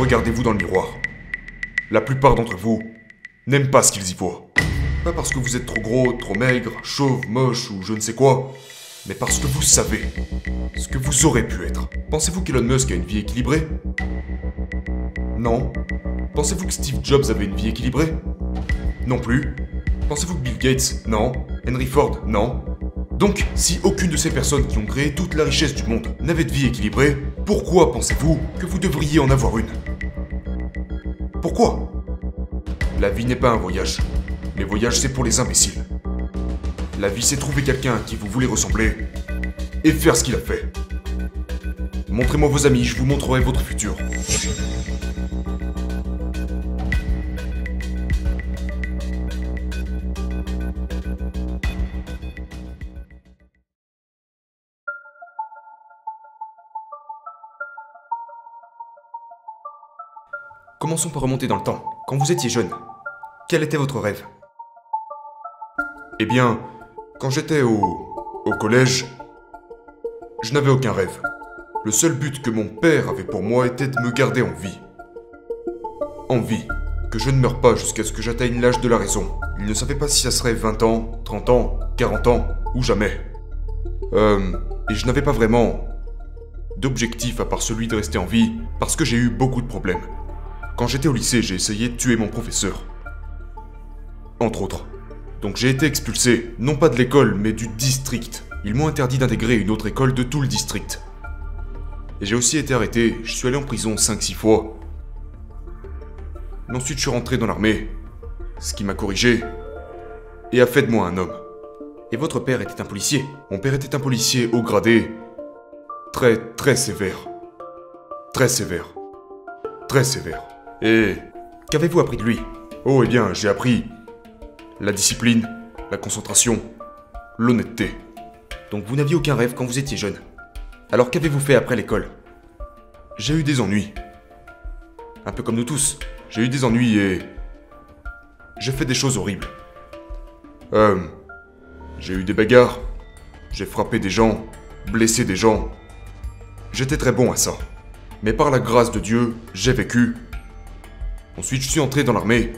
regardez-vous dans le miroir. La plupart d'entre vous n'aiment pas ce qu'ils y voient. Pas parce que vous êtes trop gros, trop maigre, chauve, moche ou je ne sais quoi, mais parce que vous savez ce que vous aurez pu être. Pensez-vous qu'Elon Musk a une vie équilibrée? Non. Pensez-vous que Steve Jobs avait une vie équilibrée? Non plus. Pensez-vous que Bill Gates? Non. Henry Ford? Non. Donc, si aucune de ces personnes qui ont créé toute la richesse du monde n'avait de vie équilibrée, pourquoi pensez-vous que vous devriez en avoir une? Pourquoi? La vie n'est pas un voyage. Les voyages, c'est pour les imbéciles. La vie, c'est trouver quelqu'un à qui vous voulez ressembler et faire ce qu'il a fait. Montrez-moi vos amis, je vous montrerai votre futur. Commençons par remonter dans le temps. Quand vous étiez jeune, quel était votre rêve? Eh bien, quand j'étais au, au collège, je n'avais aucun rêve. Le seul but que mon père avait pour moi était de me garder en vie. En vie. Que je ne meure pas jusqu'à ce que j'atteigne l'âge de la raison. Il ne savait pas si ça serait 20 ans, 30 ans, 40 ans, ou jamais. Euh, et je n'avais pas vraiment d'objectif à part celui de rester en vie, parce que j'ai eu beaucoup de problèmes. Quand j'étais au lycée, j'ai essayé de tuer mon professeur. Entre autres. Donc j'ai été expulsé, non pas de l'école, mais du district. Ils m'ont interdit d'intégrer une autre école de tout le district. Et j'ai aussi été arrêté, je suis allé en prison 5-6 fois. Mais ensuite je suis rentré dans l'armée, ce qui m'a corrigé et a fait de moi un homme. Et votre père était un policier Mon père était un policier haut gradé, très très sévère. Très sévère. Très sévère. Et qu'avez-vous appris de lui? Oh, eh bien, j'ai appris la discipline, la concentration, l'honnêteté. Donc vous n'aviez aucun rêve quand vous étiez jeune? Alors qu'avez-vous fait après l'école? J'ai eu des ennuis. Un peu comme nous tous. J'ai eu des ennuis et... J'ai fait des choses horribles. Euh... J'ai eu des bagarres. J'ai frappé des gens, blessé des gens. J'étais très bon à ça. Mais par la grâce de Dieu, j'ai vécu. Ensuite, je suis entré dans l'armée.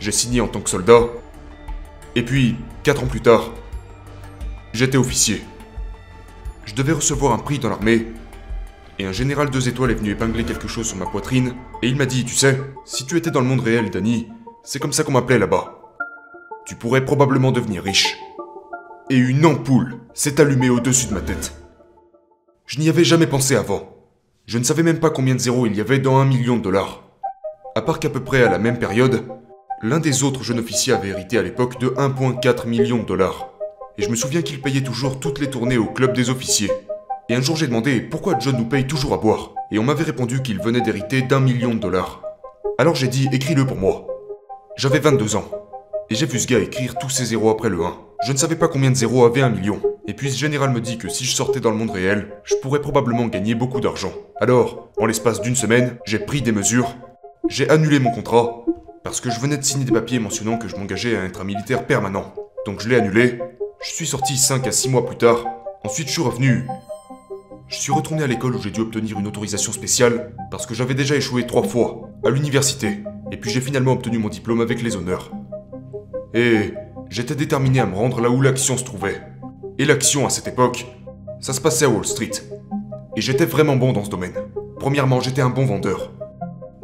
J'ai signé en tant que soldat. Et puis, quatre ans plus tard, j'étais officier. Je devais recevoir un prix dans l'armée. Et un général deux étoiles est venu épingler quelque chose sur ma poitrine. Et il m'a dit, tu sais, si tu étais dans le monde réel, Danny, c'est comme ça qu'on m'appelait là-bas. Tu pourrais probablement devenir riche. Et une ampoule s'est allumée au-dessus de ma tête. Je n'y avais jamais pensé avant. Je ne savais même pas combien de zéros il y avait dans un million de dollars. À part qu'à peu près à la même période, l'un des autres jeunes officiers avait hérité à l'époque de 1,4 million de dollars. Et je me souviens qu'il payait toujours toutes les tournées au club des officiers. Et un jour j'ai demandé pourquoi John nous paye toujours à boire. Et on m'avait répondu qu'il venait d'hériter d'un million de dollars. Alors j'ai dit écris-le pour moi. J'avais 22 ans. Et j'ai vu ce gars écrire tous ses zéros après le 1. Je ne savais pas combien de zéros avait un million. Et puis ce général me dit que si je sortais dans le monde réel, je pourrais probablement gagner beaucoup d'argent. Alors, en l'espace d'une semaine, j'ai pris des mesures. J'ai annulé mon contrat. Parce que je venais de signer des papiers mentionnant que je m'engageais à être un militaire permanent. Donc je l'ai annulé. Je suis sorti 5 à 6 mois plus tard. Ensuite je suis revenu. Je suis retourné à l'école où j'ai dû obtenir une autorisation spéciale parce que j'avais déjà échoué trois fois à l'université. Et puis j'ai finalement obtenu mon diplôme avec les honneurs. Et j'étais déterminé à me rendre là où l'action se trouvait. Et l'action à cette époque, ça se passait à Wall Street. Et j'étais vraiment bon dans ce domaine. Premièrement, j'étais un bon vendeur.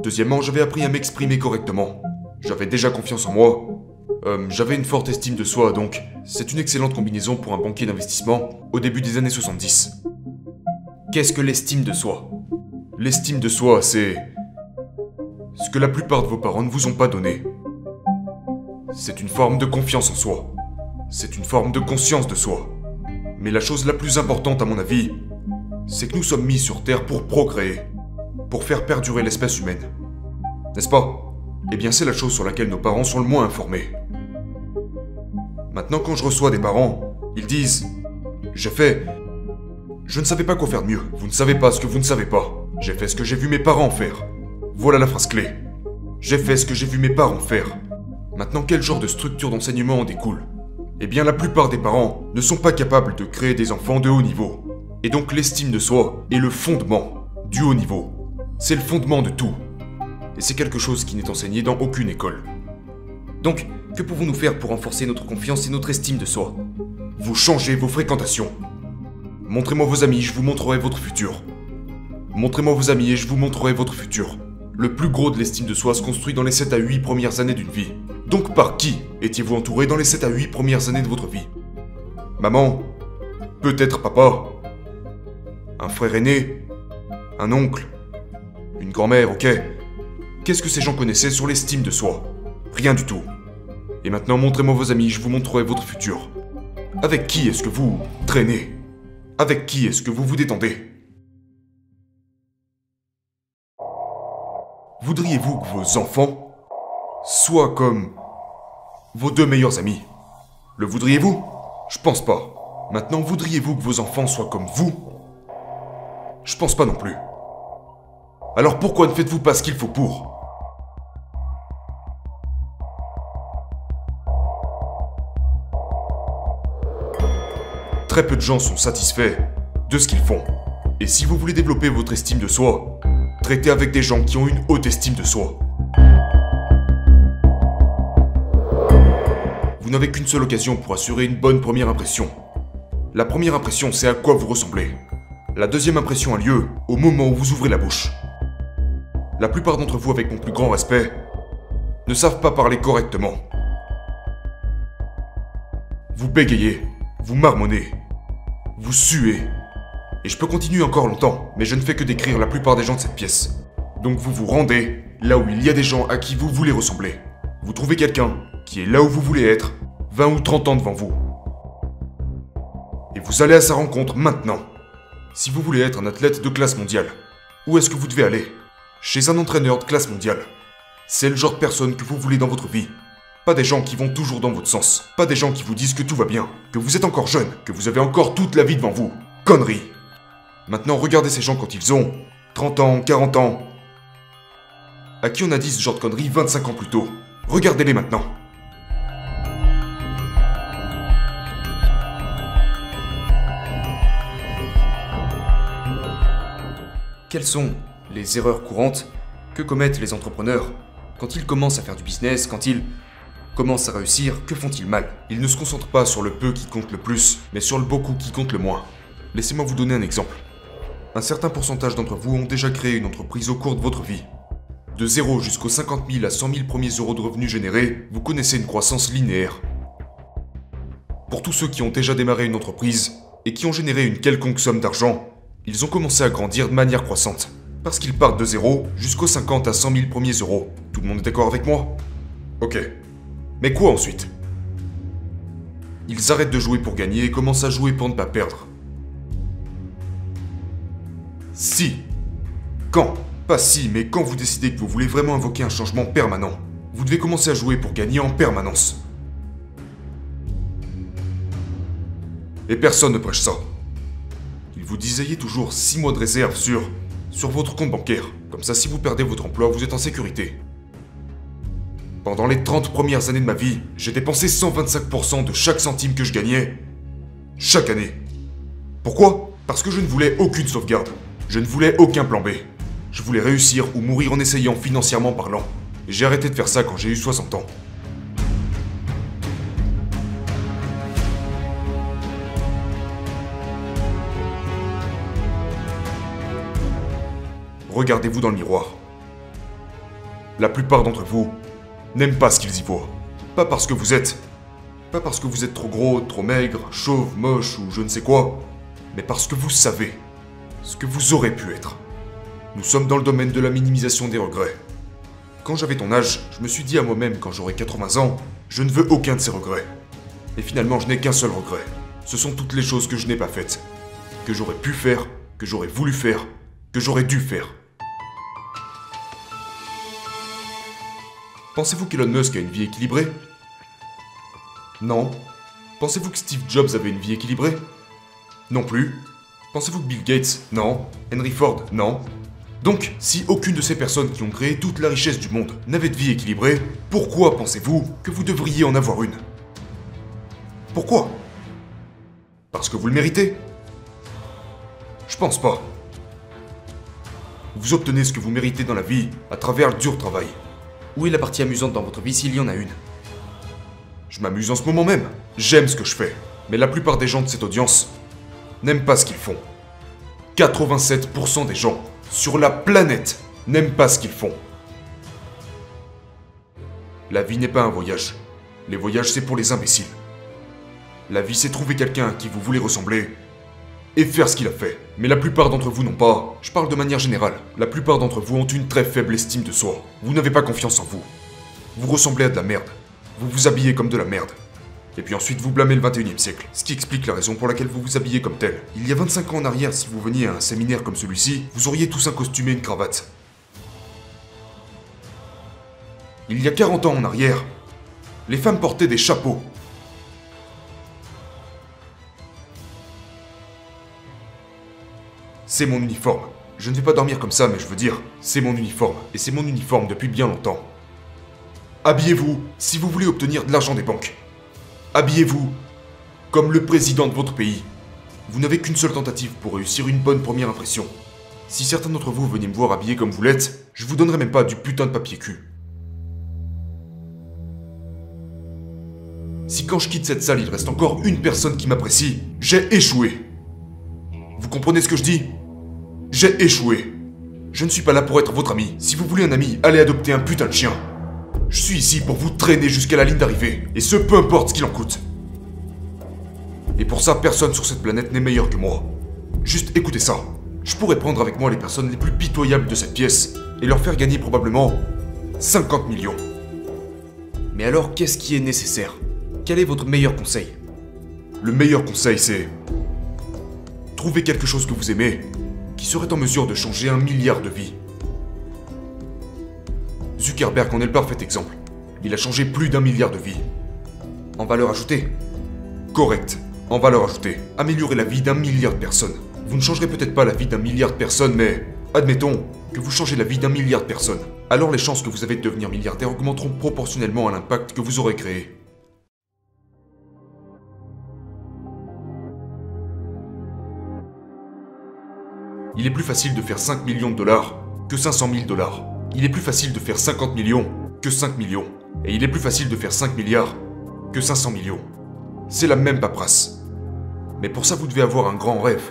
Deuxièmement, j'avais appris à m'exprimer correctement. J'avais déjà confiance en moi. Euh, j'avais une forte estime de soi, donc c'est une excellente combinaison pour un banquier d'investissement au début des années 70. Qu'est-ce que l'estime de soi? L'estime de soi, c'est ce que la plupart de vos parents ne vous ont pas donné. C'est une forme de confiance en soi. C'est une forme de conscience de soi. Mais la chose la plus importante à mon avis, c'est que nous sommes mis sur Terre pour procréer, pour faire perdurer l'espèce humaine. N'est-ce pas? Eh bien c'est la chose sur laquelle nos parents sont le moins informés. Maintenant quand je reçois des parents, ils disent ⁇ J'ai fait... Je ne savais pas quoi faire de mieux. Vous ne savez pas ce que vous ne savez pas. J'ai fait ce que j'ai vu mes parents faire. Voilà la phrase clé. J'ai fait ce que j'ai vu mes parents faire. Maintenant, quel genre de structure d'enseignement en découle? Eh bien, la plupart des parents ne sont pas capables de créer des enfants de haut niveau. Et donc l'estime de soi est le fondement du haut niveau. C'est le fondement de tout. Et c'est quelque chose qui n'est enseigné dans aucune école. Donc, que pouvons-nous faire pour renforcer notre confiance et notre estime de soi? Vous changez vos fréquentations. Montrez-moi vos amis, je vous montrerai votre futur. Montrez-moi vos amis et je vous montrerai votre futur. Le plus gros de l'estime de soi se construit dans les 7 à 8 premières années d'une vie. Donc par qui étiez-vous entouré dans les 7 à 8 premières années de votre vie? Maman? Peut-être papa? Un frère aîné? Un oncle? Une grand-mère, ok Qu'est-ce que ces gens connaissaient sur l'estime de soi? Rien du tout. Et maintenant montrez-moi vos amis, je vous montrerai votre futur. Avec qui est-ce que vous traînez? Avec qui est-ce que vous vous détendez? Voudriez-vous que vos enfants soient comme vos deux meilleurs amis? Le voudriez-vous? Je pense pas. Maintenant, voudriez-vous que vos enfants soient comme vous? Je pense pas non plus. Alors pourquoi ne faites-vous pas ce qu'il faut pour? Très peu de gens sont satisfaits de ce qu'ils font. Et si vous voulez développer votre estime de soi, traitez avec des gens qui ont une haute estime de soi. Vous n'avez qu'une seule occasion pour assurer une bonne première impression. La première impression, c'est à quoi vous ressemblez. La deuxième impression a lieu au moment où vous ouvrez la bouche. La plupart d'entre vous, avec mon plus grand respect, ne savent pas parler correctement. Vous bégayez, vous marmonnez, vous suez. Et je peux continuer encore longtemps, mais je ne fais que décrire la plupart des gens de cette pièce. Donc vous vous rendez là où il y a des gens à qui vous voulez ressembler. Vous trouvez quelqu'un qui est là où vous voulez être, 20 ou 30 ans devant vous. Et vous allez à sa rencontre maintenant. Si vous voulez être un athlète de classe mondiale, où est-ce que vous devez aller? Chez un entraîneur de classe mondiale. C'est le genre de personne que vous voulez dans votre vie. Pas des gens qui vont toujours dans votre sens. Pas des gens qui vous disent que tout va bien, que vous êtes encore jeune, que vous avez encore toute la vie devant vous. Conneries. Maintenant, regardez ces gens quand ils ont 30 ans, 40 ans. À qui on a dit ce genre de conneries 25 ans plus tôt Regardez-les maintenant. Quelles sont les erreurs courantes que commettent les entrepreneurs quand ils commencent à faire du business, quand ils commencent à réussir, que font-ils mal? Ils ne se concentrent pas sur le peu qui compte le plus, mais sur le beaucoup qui compte le moins. Laissez-moi vous donner un exemple. Un certain pourcentage d'entre vous ont déjà créé une entreprise au cours de votre vie. De 0 jusqu'aux 50 000 à 100 000 premiers euros de revenus générés, vous connaissez une croissance linéaire. Pour tous ceux qui ont déjà démarré une entreprise et qui ont généré une quelconque somme d'argent, ils ont commencé à grandir de manière croissante. Parce qu'ils partent de 0 jusqu'aux 50 à 100 000 premiers euros. Tout le monde est d'accord avec moi? Ok. Mais quoi ensuite? Ils arrêtent de jouer pour gagner et commencent à jouer pour ne pas perdre. Si. Quand? Pas si, mais quand vous décidez que vous voulez vraiment invoquer un changement permanent, vous devez commencer à jouer pour gagner en permanence. Et personne ne prêche ça. Il vous disait toujours 6 mois de réserve sur, sur votre compte bancaire. Comme ça, si vous perdez votre emploi, vous êtes en sécurité. Pendant les 30 premières années de ma vie, j'ai dépensé 125% de chaque centime que je gagnais. Chaque année. Pourquoi? Parce que je ne voulais aucune sauvegarde. Je ne voulais aucun plan B. Je voulais réussir ou mourir en essayant financièrement parlant. J'ai arrêté de faire ça quand j'ai eu 60 ans. Regardez-vous dans le miroir. La plupart d'entre vous n'aiment pas ce qu'ils y voient. Pas parce que vous êtes. Pas parce que vous êtes trop gros, trop maigre, chauve, moche ou je ne sais quoi. Mais parce que vous savez ce que vous aurez pu être. Nous sommes dans le domaine de la minimisation des regrets. Quand j'avais ton âge, je me suis dit à moi-même quand j'aurai 80 ans, je ne veux aucun de ces regrets. Et finalement, je n'ai qu'un seul regret. Ce sont toutes les choses que je n'ai pas faites. Que j'aurais pu faire, que j'aurais voulu faire, que j'aurais dû faire. Pensez-vous qu'Elon Musk a une vie équilibrée? Non. Pensez-vous que Steve Jobs avait une vie équilibrée? Non plus. Pensez-vous que Bill Gates? Non. Henry Ford? Non. Donc, si aucune de ces personnes qui ont créé toute la richesse du monde n'avait de vie équilibrée, pourquoi pensez-vous que vous devriez en avoir une? Pourquoi? Parce que vous le méritez Je pense pas. Vous obtenez ce que vous méritez dans la vie à travers le dur travail. Où est la partie amusante dans votre vie s'il y en a une Je m'amuse en ce moment même. J'aime ce que je fais. Mais la plupart des gens de cette audience n'aiment pas ce qu'ils font. 87% des gens sur la planète n'aiment pas ce qu'ils font. La vie n'est pas un voyage. Les voyages, c'est pour les imbéciles. La vie, c'est trouver quelqu'un à qui vous voulez ressembler et faire ce qu'il a fait. Mais la plupart d'entre vous n'ont pas. Je parle de manière générale. La plupart d'entre vous ont une très faible estime de soi. Vous n'avez pas confiance en vous. Vous ressemblez à de la merde. Vous vous habillez comme de la merde. Et puis ensuite vous blâmez le 21e siècle. Ce qui explique la raison pour laquelle vous vous habillez comme tel. Il y a 25 ans en arrière, si vous veniez à un séminaire comme celui-ci, vous auriez tous un costume et une cravate. Il y a 40 ans en arrière, les femmes portaient des chapeaux. C'est mon uniforme. Je ne vais pas dormir comme ça, mais je veux dire, c'est mon uniforme. Et c'est mon uniforme depuis bien longtemps. Habillez-vous si vous voulez obtenir de l'argent des banques. Habillez-vous comme le président de votre pays. Vous n'avez qu'une seule tentative pour réussir une bonne première impression. Si certains d'entre vous veniez me voir habillé comme vous l'êtes, je vous donnerai même pas du putain de papier cul. Si quand je quitte cette salle, il reste encore une personne qui m'apprécie, j'ai échoué. Vous comprenez ce que je dis? J'ai échoué. Je ne suis pas là pour être votre ami. Si vous voulez un ami, allez adopter un putain de chien. Je suis ici pour vous traîner jusqu'à la ligne d'arrivée, et ce peu importe ce qu'il en coûte. Et pour ça, personne sur cette planète n'est meilleur que moi. Juste écoutez ça. Je pourrais prendre avec moi les personnes les plus pitoyables de cette pièce et leur faire gagner probablement 50 millions. Mais alors, qu'est-ce qui est nécessaire? Quel est votre meilleur conseil? Le meilleur conseil, c'est trouver quelque chose que vous aimez qui serait en mesure de changer un milliard de vies. Zuckerberg en est le parfait exemple. Il a changé plus d'un milliard de vies. En valeur ajoutée Correct. En valeur ajoutée. Améliorer la vie d'un milliard de personnes. Vous ne changerez peut-être pas la vie d'un milliard de personnes, mais admettons que vous changez la vie d'un milliard de personnes. Alors les chances que vous avez de devenir milliardaire augmenteront proportionnellement à l'impact que vous aurez créé. Il est plus facile de faire 5 millions de dollars que 500 000 dollars. Il est plus facile de faire 50 millions que 5 millions. Et il est plus facile de faire 5 milliards que 500 millions. C'est la même paperasse. Mais pour ça, vous devez avoir un grand rêve.